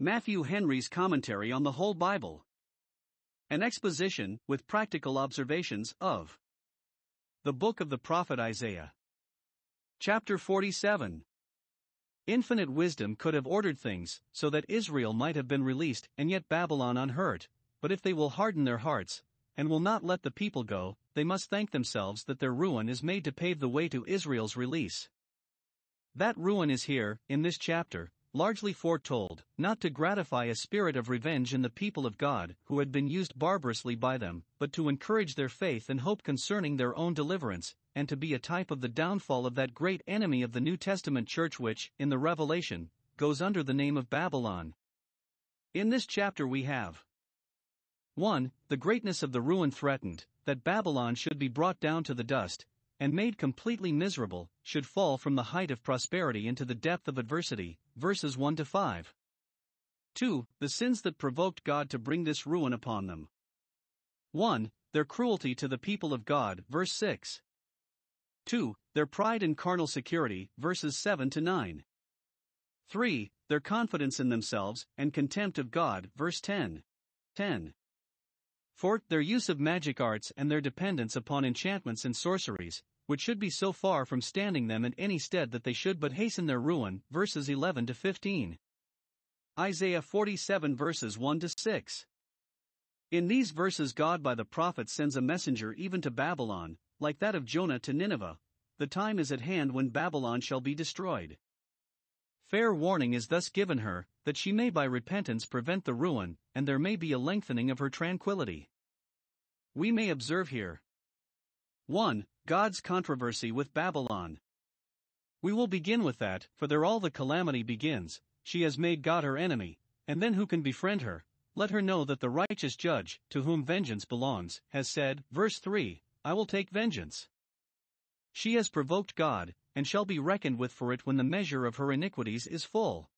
Matthew Henry's Commentary on the Whole Bible. An exposition, with practical observations, of the book of the prophet Isaiah. Chapter 47 Infinite wisdom could have ordered things so that Israel might have been released and yet Babylon unhurt, but if they will harden their hearts, and will not let the people go, they must thank themselves that their ruin is made to pave the way to Israel's release. That ruin is here, in this chapter, largely foretold, not to gratify a spirit of revenge in the people of God who had been used barbarously by them, but to encourage their faith and hope concerning their own deliverance, and to be a type of the downfall of that great enemy of the New Testament church which, in the Revelation, goes under the name of Babylon. In this chapter we have 1. The greatness of the ruin threatened, that Babylon should be brought down to the dust, and made completely miserable, should fall from the height of prosperity into the depth of adversity, verses 1 to 5. 2. The sins that provoked God to bring this ruin upon them. 1. Their cruelty to the people of God, verse 6. 2. Their pride and carnal security, verses 7 to 9. 3. Their confidence in themselves and contempt of God, verse 10. 10. 4. Their use of magic arts and their dependence upon enchantments and sorceries, which should be so far from standing them in any stead that they should but hasten their ruin. Verses 11 to 15. Isaiah 47 verses 1 to 6. In these verses, God by the prophet sends a messenger even to Babylon, like that of Jonah to Nineveh. The time is at hand when Babylon shall be destroyed. Fair warning is thus given her, that she may by repentance prevent the ruin, and there may be a lengthening of her tranquility. We may observe here 1. God's controversy with Babylon. We will begin with that, for there all the calamity begins. She has made God her enemy, and then who can befriend her? Let her know that the righteous judge, to whom vengeance belongs, has said, verse 3, I will take vengeance. She has provoked God, and shall be reckoned with for it when the measure of her iniquities is full.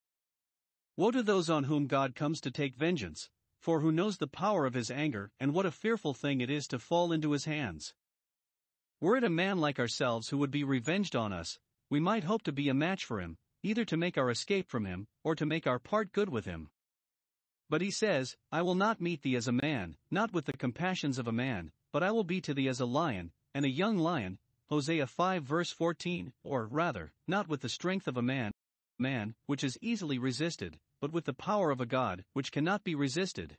Woe to those on whom God comes to take vengeance, for who knows the power of his anger, and what a fearful thing it is to fall into his hands. Were it a man like ourselves who would be revenged on us, we might hope to be a match for him, either to make our escape from him, or to make our part good with him. But he says, I will not meet thee as a man, not with the compassions of a man, but I will be to thee as a lion, and a young lion. Hosea 5 verse 14, or rather, not with the strength of a man, man, which is easily resisted, but with the power of a God, which cannot be resisted.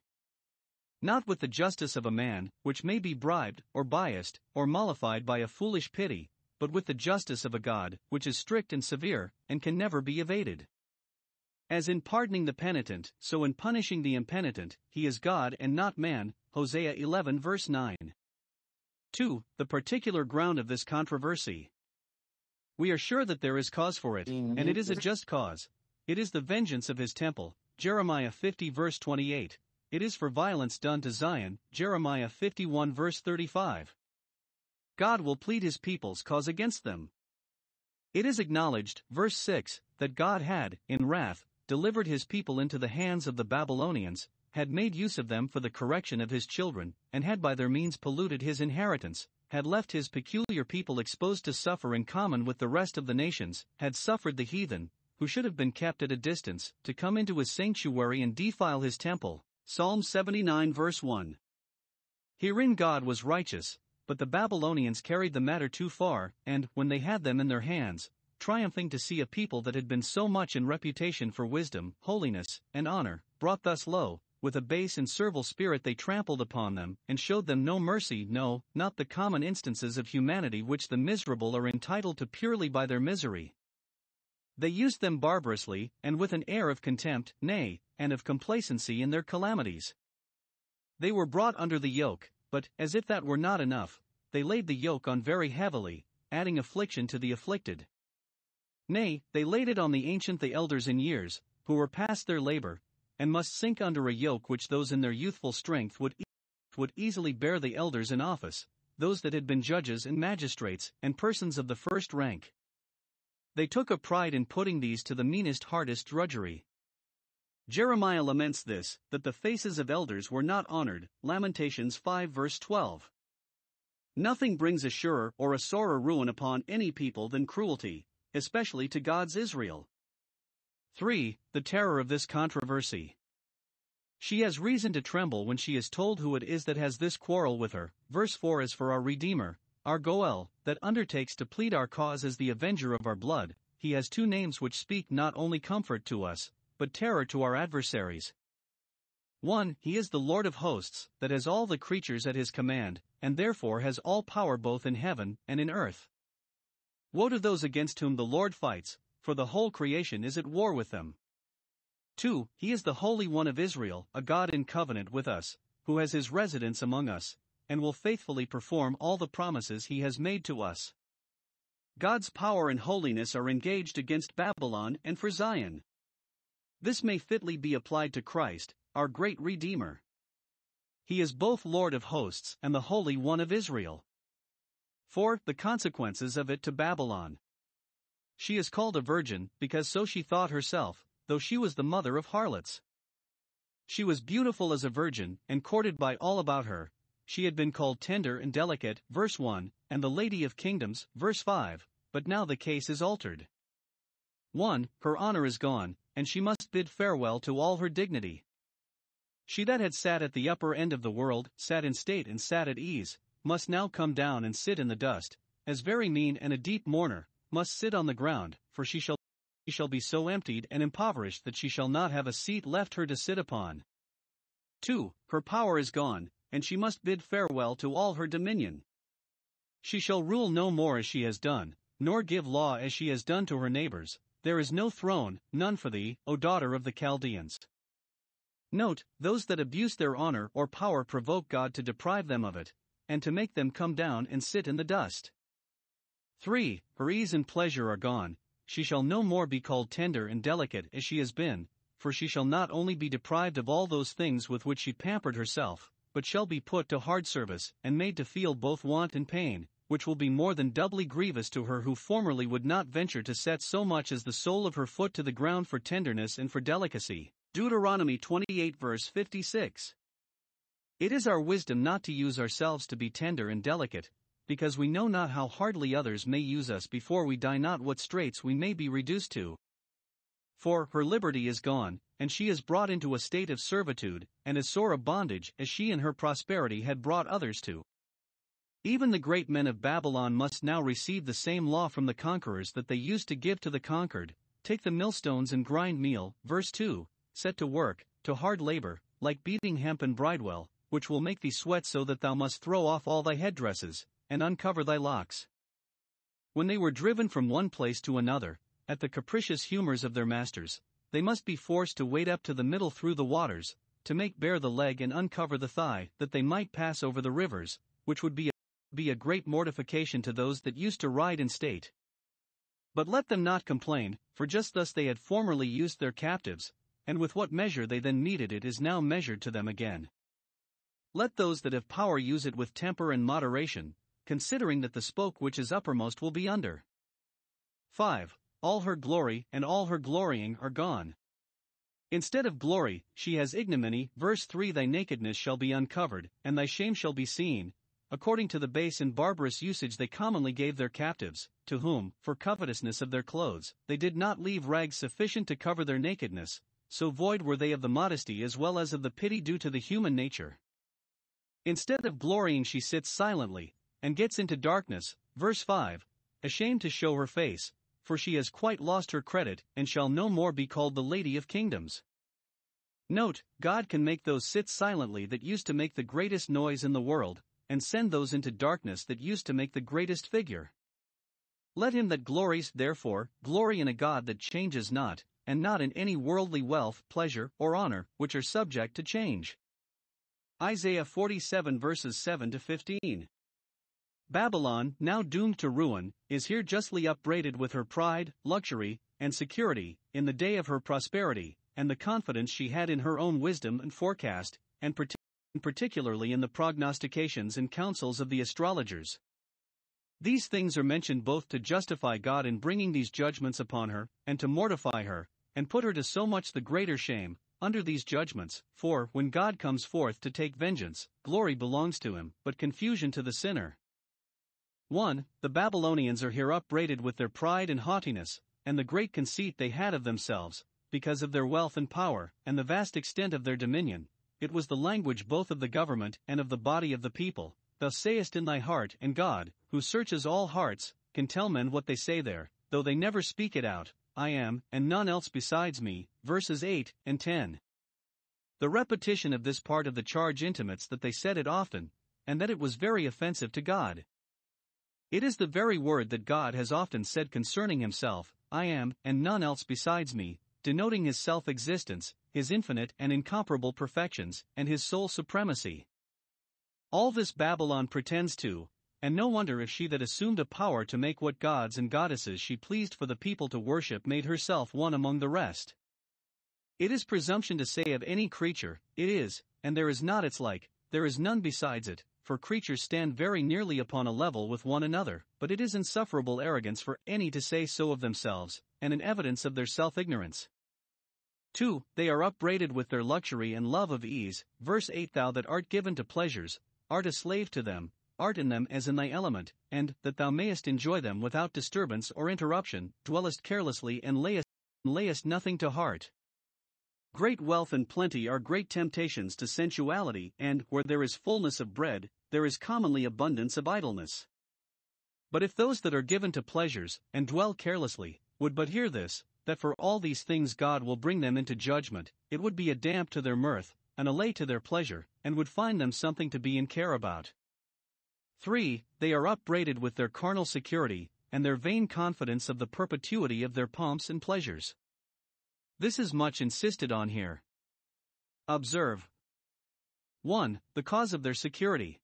Not with the justice of a man, which may be bribed, or biased, or mollified by a foolish pity, but with the justice of a God, which is strict and severe, and can never be evaded. As in pardoning the penitent, so in punishing the impenitent, he is God and not man. Hosea 11 verse 9. 2. The particular ground of this controversy. We are sure that there is cause for it, and it is a just cause. It is the vengeance of his temple. Jeremiah 50 verse 28. It is for violence done to Zion, Jeremiah 51 verse 35. God will plead his people's cause against them. It is acknowledged, verse 6, that God had, in wrath, delivered his people into the hands of the Babylonians, had made use of them for the correction of his children, and had by their means polluted his inheritance, had left his peculiar people exposed to suffer in common with the rest of the nations, had suffered the heathen, who should have been kept at a distance, to come into his sanctuary and defile his temple, Psalm 79 verse 1. Herein God was righteous, but the Babylonians carried the matter too far, and, when they had them in their hands, triumphing to see a people that had been so much in reputation for wisdom, holiness, and honor, brought thus low, with a base and servile spirit they trampled upon them, and showed them no mercy, no, not the common instances of humanity which the miserable are entitled to purely by their misery. They used them barbarously, and with an air of contempt, nay, and of complacency in their calamities. They were brought under the yoke, but, as if that were not enough, they laid the yoke on very heavily, adding affliction to the afflicted. Nay, they laid it on the ancient the elders in years, who were past their labor, and must sink under a yoke which those in their youthful strength would, e- would easily bear the elders in office, those that had been judges and magistrates, and persons of the first rank. They took a pride in putting these to the meanest hardest drudgery. Jeremiah laments this, that the faces of elders were not honored, Lamentations 5 verse 12. Nothing brings a surer or a sorer ruin upon any people than cruelty, especially to God's Israel. 3. The terror of this controversy. She has reason to tremble when she is told who it is that has this quarrel with her. Verse 4 As for our Redeemer, our Goel, that undertakes to plead our cause as the avenger of our blood, he has two names which speak not only comfort to us, but terror to our adversaries. 1. He is the Lord of hosts, that has all the creatures at his command, and therefore has all power both in heaven and in earth. Woe to those against whom the Lord fights, for the whole creation is at war with them. 2. He is the Holy One of Israel, a God in covenant with us, who has his residence among us, and will faithfully perform all the promises he has made to us. God's power and holiness are engaged against Babylon and for Zion. This may fitly be applied to Christ, our great Redeemer. He is both Lord of hosts and the Holy One of Israel. 4. The consequences of it to Babylon. She is called a virgin because so she thought herself, though she was the mother of harlots. She was beautiful as a virgin and courted by all about her, she had been called tender and delicate, verse 1, and the Lady of Kingdoms, verse 5, but now the case is altered. 1. Her honor is gone, and she must bid farewell to all her dignity. She that had sat at the upper end of the world, sat in state and sat at ease, must now come down and sit in the dust, as very mean and a deep mourner, must sit on the ground, for she shall, she shall be so emptied and impoverished that she shall not have a seat left her to sit upon. 2. Her power is gone, and she must bid farewell to all her dominion. She shall rule no more as she has done, nor give law as she has done to her neighbors. There is no throne, none for thee, O daughter of the Chaldeans. Note, those that abuse their honor or power provoke God to deprive them of it, and to make them come down and sit in the dust. 3. Her ease and pleasure are gone, she shall no more be called tender and delicate as she has been, for she shall not only be deprived of all those things with which she pampered herself, but shall be put to hard service, and made to feel both want and pain, which will be more than doubly grievous to her who formerly would not venture to set so much as the sole of her foot to the ground for tenderness and for delicacy. Deuteronomy 28 verse 56. It is our wisdom not to use ourselves to be tender and delicate, because we know not how hardly others may use us before we die, not what straits we may be reduced to. For her liberty is gone, and she is brought into a state of servitude, and as sore a bondage as she in her prosperity had brought others to. Even the great men of Babylon must now receive the same law from the conquerors that they used to give to the conquered take the millstones and grind meal, verse 2, set to work, to hard labor, like beating hemp and bridewell, which will make thee sweat so that thou must throw off all thy headdresses, and uncover thy locks. When they were driven from one place to another, at the capricious humors of their masters, they must be forced to wade up to the middle through the waters, to make bare the leg and uncover the thigh, that they might pass over the rivers, which would be a, be a great mortification to those that used to ride in state. But let them not complain, for just thus they had formerly used their captives, and with what measure they then needed it is now measured to them again. Let those that have power use it with temper and moderation, considering that the spoke which is uppermost will be under. 5 all her glory and all her glorying are gone. Instead of glory, she has ignominy. Verse 3 Thy nakedness shall be uncovered, and thy shame shall be seen. According to the base and barbarous usage they commonly gave their captives, to whom, for covetousness of their clothes, they did not leave rags sufficient to cover their nakedness, so void were they of the modesty as well as of the pity due to the human nature. Instead of glorying, she sits silently, and gets into darkness. Verse 5 Ashamed to show her face, for she has quite lost her credit and shall no more be called the Lady of Kingdoms. Note, God can make those sit silently that used to make the greatest noise in the world, and send those into darkness that used to make the greatest figure. Let him that glories, therefore, glory in a God that changes not, and not in any worldly wealth, pleasure, or honor, which are subject to change. Isaiah 47 verses 7 to 15. Babylon, now doomed to ruin, is here justly upbraided with her pride, luxury, and security, in the day of her prosperity, and the confidence she had in her own wisdom and forecast, and particularly in the prognostications and counsels of the astrologers. These things are mentioned both to justify God in bringing these judgments upon her, and to mortify her, and put her to so much the greater shame, under these judgments, for, when God comes forth to take vengeance, glory belongs to him, but confusion to the sinner. 1. The Babylonians are here upbraided with their pride and haughtiness, and the great conceit they had of themselves, because of their wealth and power, and the vast extent of their dominion, it was the language both of the government and of the body of the people. Thou sayest in thy heart, and God, who searches all hearts, can tell men what they say there, though they never speak it out, I am, and none else besides me. Verses 8 and 10. The repetition of this part of the charge intimates that they said it often, and that it was very offensive to God. It is the very word that God has often said concerning himself, I am, and none else besides me, denoting his self existence, his infinite and incomparable perfections, and his sole supremacy. All this Babylon pretends to, and no wonder if she that assumed a power to make what gods and goddesses she pleased for the people to worship made herself one among the rest. It is presumption to say of any creature, it is, and there is not its like, there is none besides it, for creatures stand very nearly upon a level with one another, but it is insufferable arrogance for any to say so of themselves, and an evidence of their self ignorance. 2. They are upbraided with their luxury and love of ease. Verse 8 Thou that art given to pleasures, art a slave to them, art in them as in thy element, and, that thou mayest enjoy them without disturbance or interruption, dwellest carelessly and layest, layest nothing to heart. Great wealth and plenty are great temptations to sensuality, and, where there is fullness of bread, there is commonly abundance of idleness. But if those that are given to pleasures, and dwell carelessly, would but hear this, that for all these things God will bring them into judgment, it would be a damp to their mirth, an allay to their pleasure, and would find them something to be in care about. 3. They are upbraided with their carnal security, and their vain confidence of the perpetuity of their pomps and pleasures. This is much insisted on here. Observe 1. The cause of their security.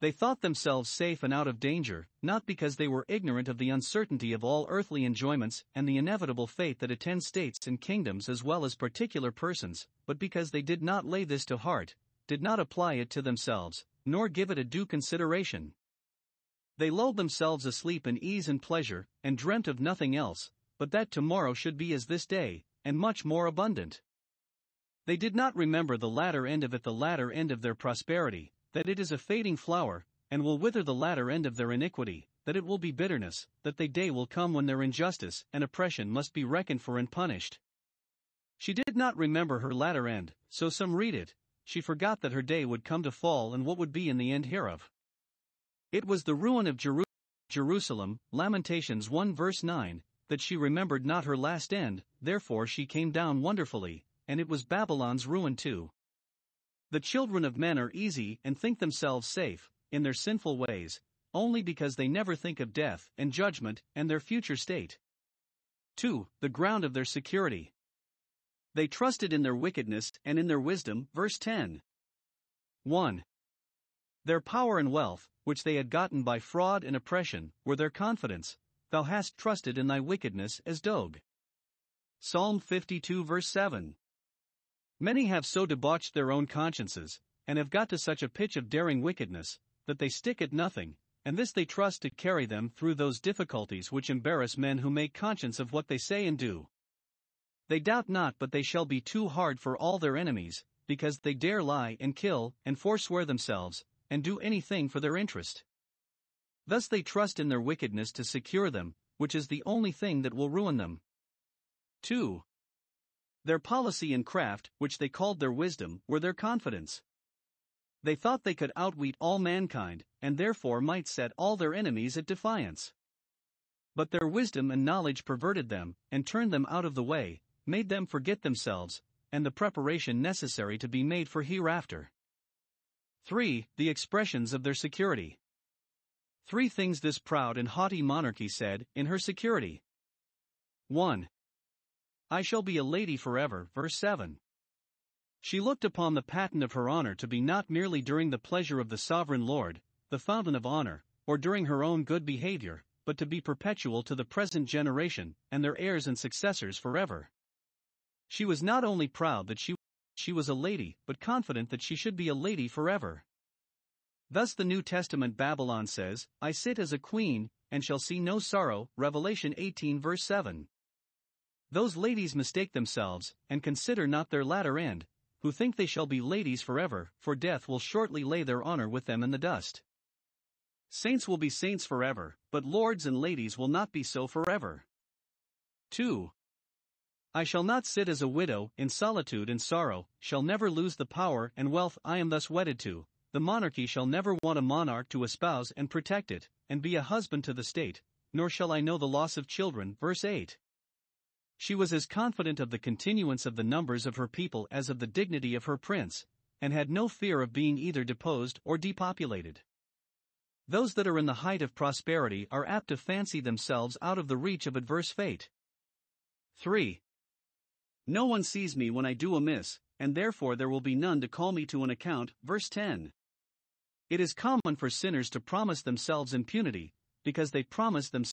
They thought themselves safe and out of danger, not because they were ignorant of the uncertainty of all earthly enjoyments and the inevitable fate that attends states and kingdoms as well as particular persons, but because they did not lay this to heart, did not apply it to themselves, nor give it a due consideration. They lulled themselves asleep in ease and pleasure, and dreamt of nothing else, but that tomorrow should be as this day, and much more abundant. They did not remember the latter end of it, the latter end of their prosperity, that it is a fading flower, and will wither the latter end of their iniquity, that it will be bitterness, that the day will come when their injustice and oppression must be reckoned for and punished. She did not remember her latter end, so some read it, she forgot that her day would come to fall and what would be in the end hereof. It was the ruin of Jeru- Jerusalem, Lamentations 1 verse 9, that she remembered not her last end, therefore she came down wonderfully, and it was Babylon's ruin too. The children of men are easy and think themselves safe, in their sinful ways, only because they never think of death and judgment and their future state. 2. The ground of their security. They trusted in their wickedness and in their wisdom. Verse 10. 1. Their power and wealth, which they had gotten by fraud and oppression, were their confidence. Thou hast trusted in thy wickedness as Doeg. Psalm 52 verse 7. Many have so debauched their own consciences, and have got to such a pitch of daring wickedness, that they stick at nothing, and this they trust to carry them through those difficulties which embarrass men who make conscience of what they say and do. They doubt not but they shall be too hard for all their enemies, because they dare lie and kill and forswear themselves, and do anything for their interest. Thus they trust in their wickedness to secure them, which is the only thing that will ruin them. 2. Their policy and craft, which they called their wisdom, were their confidence. They thought they could outwit all mankind, and therefore might set all their enemies at defiance. But their wisdom and knowledge perverted them, and turned them out of the way, made them forget themselves, and the preparation necessary to be made for hereafter. 3. The expressions of their security. Three things this proud and haughty monarchy said, in her security. 1. I shall be a lady forever. Verse 7. She looked upon the patent of her honor to be not merely during the pleasure of the sovereign Lord, the fountain of honor, or during her own good behavior, but to be perpetual to the present generation, and their heirs and successors forever. She was not only proud that she, she was a lady, but confident that she should be a lady forever. Thus the New Testament Babylon says, I sit as a queen, and shall see no sorrow. Revelation 18 verse 7. Those ladies mistake themselves, and consider not their latter end, who think they shall be ladies forever, for death will shortly lay their honor with them in the dust. Saints will be saints forever, but lords and ladies will not be so forever. 2. I shall not sit as a widow, in solitude and sorrow, shall never lose the power and wealth I am thus wedded to. The monarchy shall never want a monarch to espouse and protect it, and be a husband to the state, nor shall I know the loss of children. Verse 8. She was as confident of the continuance of the numbers of her people as of the dignity of her prince, and had no fear of being either deposed or depopulated. Those that are in the height of prosperity are apt to fancy themselves out of the reach of adverse fate. 3. No one sees me when I do amiss, and therefore there will be none to call me to an account. Verse 10. It is common for sinners to promise themselves impunity, because they promise them-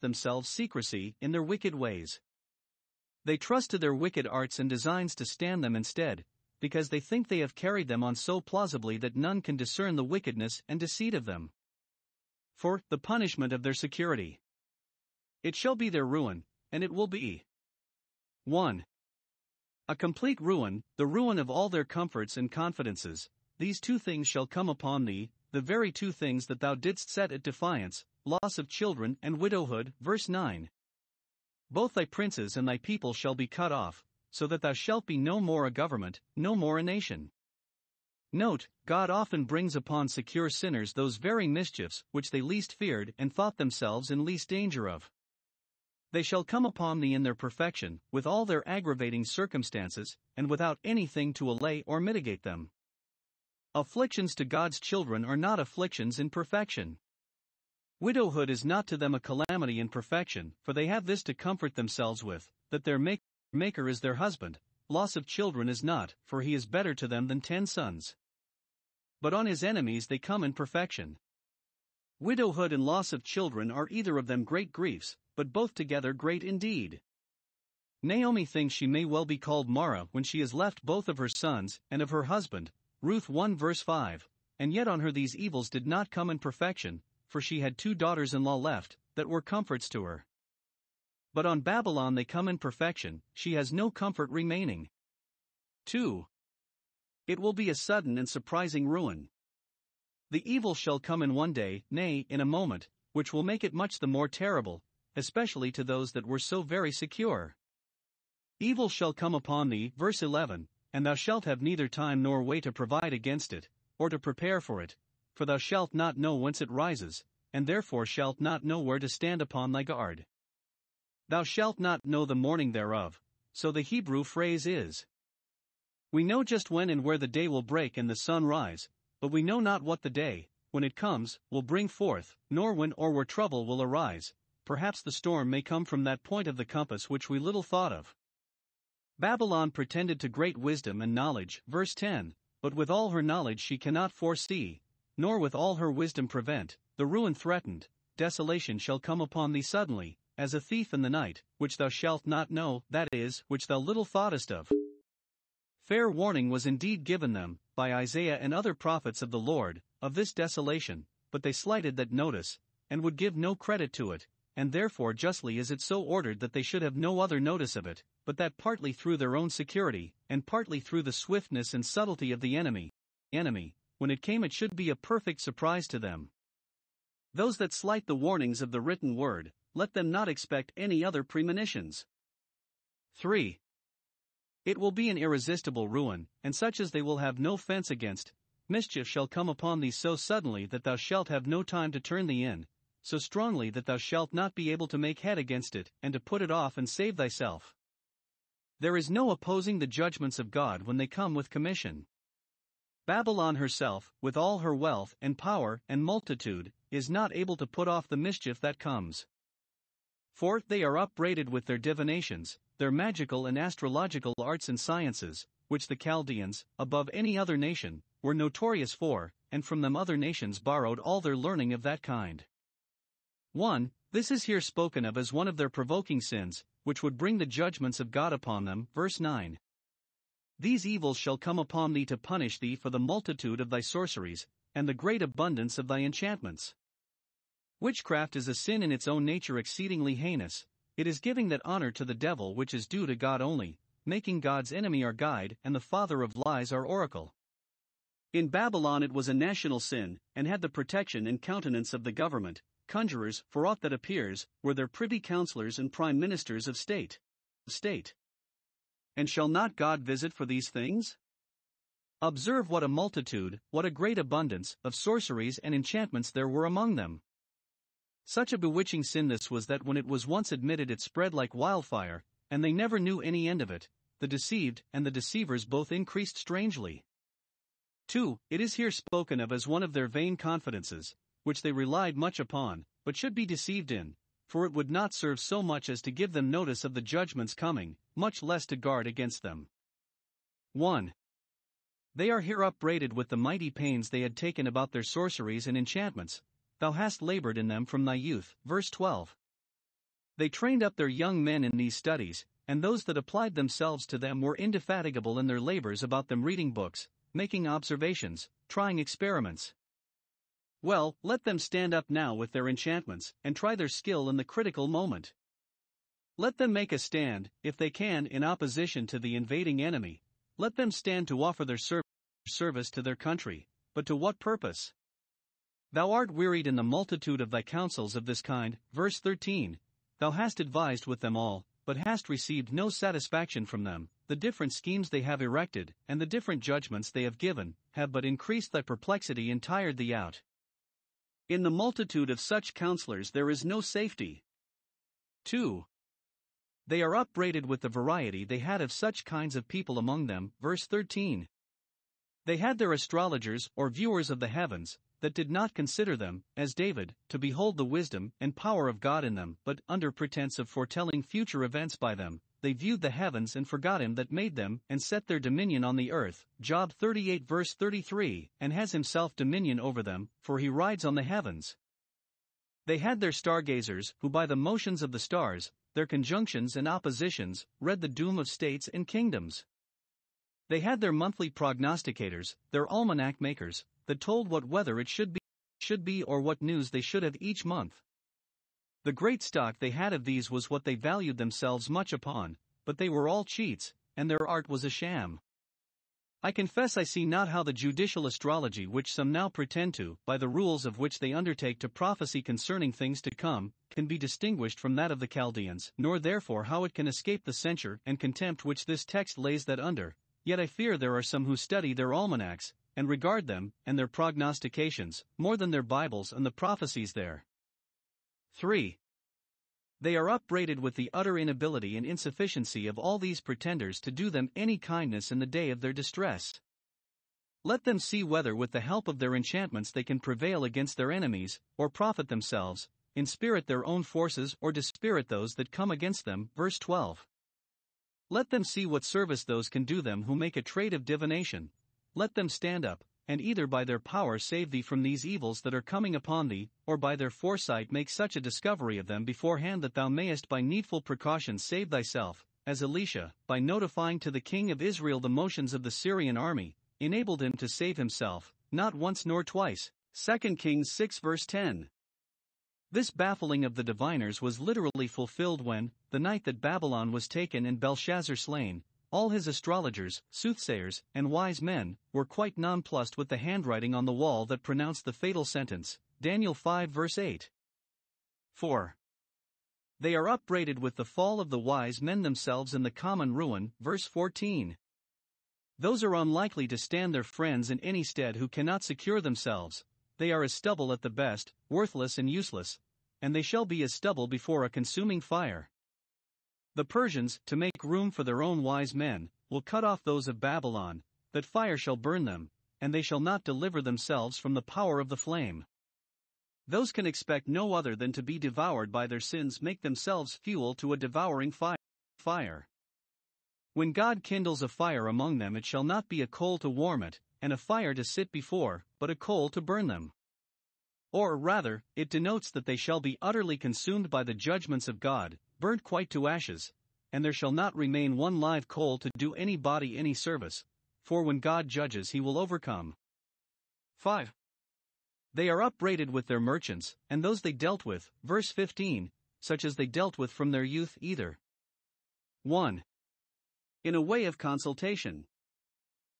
themselves secrecy in their wicked ways. They trust to their wicked arts and designs to stand them instead, because they think they have carried them on so plausibly that none can discern the wickedness and deceit of them. For the punishment of their security. It shall be their ruin, and it will be 1. A complete ruin, the ruin of all their comforts and confidences, these two things shall come upon thee, the very two things that thou didst set at defiance loss of children and widowhood. Verse 9. Both thy princes and thy people shall be cut off, so that thou shalt be no more a government, no more a nation. Note, God often brings upon secure sinners those very mischiefs which they least feared and thought themselves in least danger of. They shall come upon thee in their perfection, with all their aggravating circumstances, and without anything to allay or mitigate them. Afflictions to God's children are not afflictions in perfection. Widowhood is not to them a calamity in perfection, for they have this to comfort themselves with, that their Maker is their husband, loss of children is not, for he is better to them than ten sons. But on his enemies they come in perfection. Widowhood and loss of children are either of them great griefs, but both together great indeed. Naomi thinks she may well be called Mara when she has left both of her sons and of her husband, Ruth 1 verse 5, and yet on her these evils did not come in perfection, for she had two daughters in law left, that were comforts to her. But on Babylon they come in perfection, she has no comfort remaining. 2. It will be a sudden and surprising ruin. The evil shall come in one day, nay, in a moment, which will make it much the more terrible, especially to those that were so very secure. Evil shall come upon thee, verse 11, and thou shalt have neither time nor way to provide against it, or to prepare for it, for thou shalt not know whence it rises, and therefore shalt not know where to stand upon thy guard. Thou shalt not know the morning thereof, so the Hebrew phrase is. We know just when and where the day will break and the sun rise, but we know not what the day, when it comes, will bring forth, nor when or where trouble will arise, perhaps the storm may come from that point of the compass which we little thought of. Babylon pretended to great wisdom and knowledge, verse 10, but with all her knowledge she cannot foresee, nor with all her wisdom prevent, the ruin threatened, desolation shall come upon thee suddenly, as a thief in the night, which thou shalt not know, that is, which thou little thoughtest of. Fair warning was indeed given them, by Isaiah and other prophets of the Lord, of this desolation, but they slighted that notice, and would give no credit to it, and therefore justly is it so ordered that they should have no other notice of it, but that partly through their own security, and partly through the swiftness and subtlety of the enemy, enemy, when it came it should be a perfect surprise to them. Those that slight the warnings of the written word, let them not expect any other premonitions. 3. It will be an irresistible ruin, and such as they will have no fence against. Mischief shall come upon thee so suddenly that thou shalt have no time to turn thee in, so strongly that thou shalt not be able to make head against it, and to put it off and save thyself. There is no opposing the judgments of God when they come with commission. Babylon herself, with all her wealth and power and multitude, is not able to put off the mischief that comes. For they are upbraided with their divinations, their magical and astrological arts and sciences, which the Chaldeans, above any other nation, were notorious for, and from them other nations borrowed all their learning of that kind. 1. This is here spoken of as one of their provoking sins, which would bring the judgments of God upon them. Verse 9. These evils shall come upon thee to punish thee for the multitude of thy sorceries, and the great abundance of thy enchantments. Witchcraft is a sin in its own nature exceedingly heinous, it is giving that honor to the devil which is due to God only, making God's enemy our guide and the father of lies our oracle. In Babylon it was a national sin, and had the protection and countenance of the government, conjurers, for aught that appears, were their privy councillors and prime ministers of state. State. And shall not God visit for these things? Observe what a multitude, what a great abundance, of sorceries and enchantments there were among them. Such a bewitching sin this was that when it was once admitted it spread like wildfire, and they never knew any end of it, the deceived and the deceivers both increased strangely. 2. It is here spoken of as one of their vain confidences, which they relied much upon, but should be deceived in, for it would not serve so much as to give them notice of the judgments coming, much less to guard against them. 1. They are here upbraided with the mighty pains they had taken about their sorceries and enchantments. Thou hast labored in them from thy youth. Verse 12. They trained up their young men in these studies, and those that applied themselves to them were indefatigable in their labors about them reading books, making observations, trying experiments. Well, let them stand up now with their enchantments, and try their skill in the critical moment. Let them make a stand, if they can, in opposition to the invading enemy. Let them stand to offer their service service to their country, but to what purpose? Thou art wearied in the multitude of thy counsels of this kind. Verse 13 Thou hast advised with them all, but hast received no satisfaction from them. The different schemes they have erected, and the different judgments they have given, have but increased thy perplexity and tired thee out. In the multitude of such counselors there is no safety. 2. They are upbraided with the variety they had of such kinds of people among them. Verse 13. They had their astrologers, or viewers of the heavens, that did not consider them, as David, to behold the wisdom and power of God in them, but, under pretense of foretelling future events by them, they viewed the heavens and forgot him that made them, and set their dominion on the earth. Job 38 verse 33, and has himself dominion over them, for he rides on the heavens. They had their stargazers, who by the motions of the stars, their conjunctions and oppositions, read the doom of states and kingdoms. They had their monthly prognosticators, their almanac makers, that told what weather it should be, should be or what news they should have each month. The great stock they had of these was what they valued themselves much upon, but they were all cheats, and their art was a sham. I confess I see not how the judicial astrology which some now pretend to, by the rules of which they undertake to prophesy concerning things to come, can be distinguished from that of the Chaldeans, nor therefore how it can escape the censure and contempt which this text lays that under, Yet I fear there are some who study their almanacs, and regard them, and their prognostications, more than their Bibles and the prophecies there. 3. They are upbraided with the utter inability and insufficiency of all these pretenders to do them any kindness in the day of their distress. Let them see whether with the help of their enchantments they can prevail against their enemies, or profit themselves, inspirit their own forces or dispirit those that come against them. Verse 12. Let them see what service those can do them who make a trade of divination. Let them stand up, and either by their power save thee from these evils that are coming upon thee, or by their foresight make such a discovery of them beforehand that thou mayest by needful precautions save thyself, as Elisha, by notifying to the king of Israel the motions of the Syrian army, enabled him to save himself, not once nor twice. 2 Kings 6 verse 10. This baffling of the diviners was literally fulfilled when, the night that Babylon was taken and Belshazzar slain, all his astrologers, soothsayers, and wise men were quite nonplussed with the handwriting on the wall that pronounced the fatal sentence. Daniel 5 verse 8. 4. They are upbraided with the fall of the wise men themselves in the common ruin. Verse 14. Those are unlikely to stand their friends in any stead who cannot secure themselves, they are as stubble at the best, worthless and useless, and they shall be as stubble before a consuming fire. The Persians, to make room for their own wise men, will cut off those of Babylon, that fire shall burn them, and they shall not deliver themselves from the power of the flame. Those can expect no other than to be devoured by their sins, make themselves fuel to a devouring fire. fire. When God kindles a fire among them, it shall not be a coal to warm it, and a fire to sit before, but a coal to burn them. Or rather, it denotes that they shall be utterly consumed by the judgments of God, burnt quite to ashes, and there shall not remain one live coal to do any body any service, for when God judges he will overcome. 5. They are upbraided with their merchants, and those they dealt with, verse 15, such as they dealt with from their youth either. 1. In a way of consultation.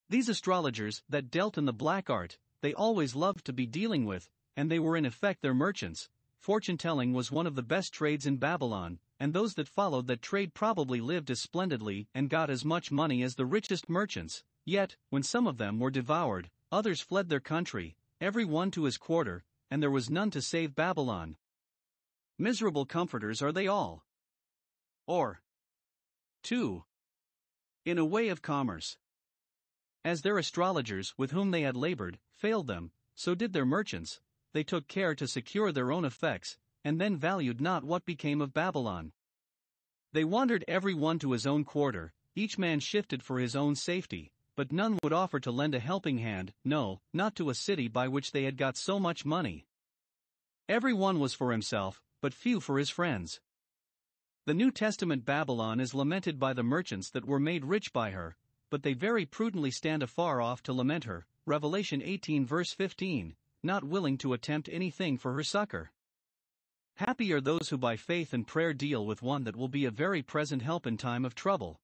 These astrologers that dealt in the black art, they always loved to be dealing with, and they were in effect their merchants. Fortune telling was one of the best trades in Babylon, and those that followed that trade probably lived as splendidly and got as much money as the richest merchants, yet, when some of them were devoured, others fled their country, every one to his quarter, and there was none to save Babylon. Miserable comforters are they all. Or 2. In a way of commerce. As their astrologers, with whom they had labored, failed them, so did their merchants, they took care to secure their own effects, and then valued not what became of Babylon. They wandered every one to his own quarter, each man shifted for his own safety, but none would offer to lend a helping hand, no, not to a city by which they had got so much money. Every one was for himself, but few for his friends. The New Testament Babylon is lamented by the merchants that were made rich by her, but they very prudently stand afar off to lament her. Revelation 18 verse 15, not willing to attempt anything for her succor. Happy are those who by faith and prayer deal with one that will be a very present help in time of trouble.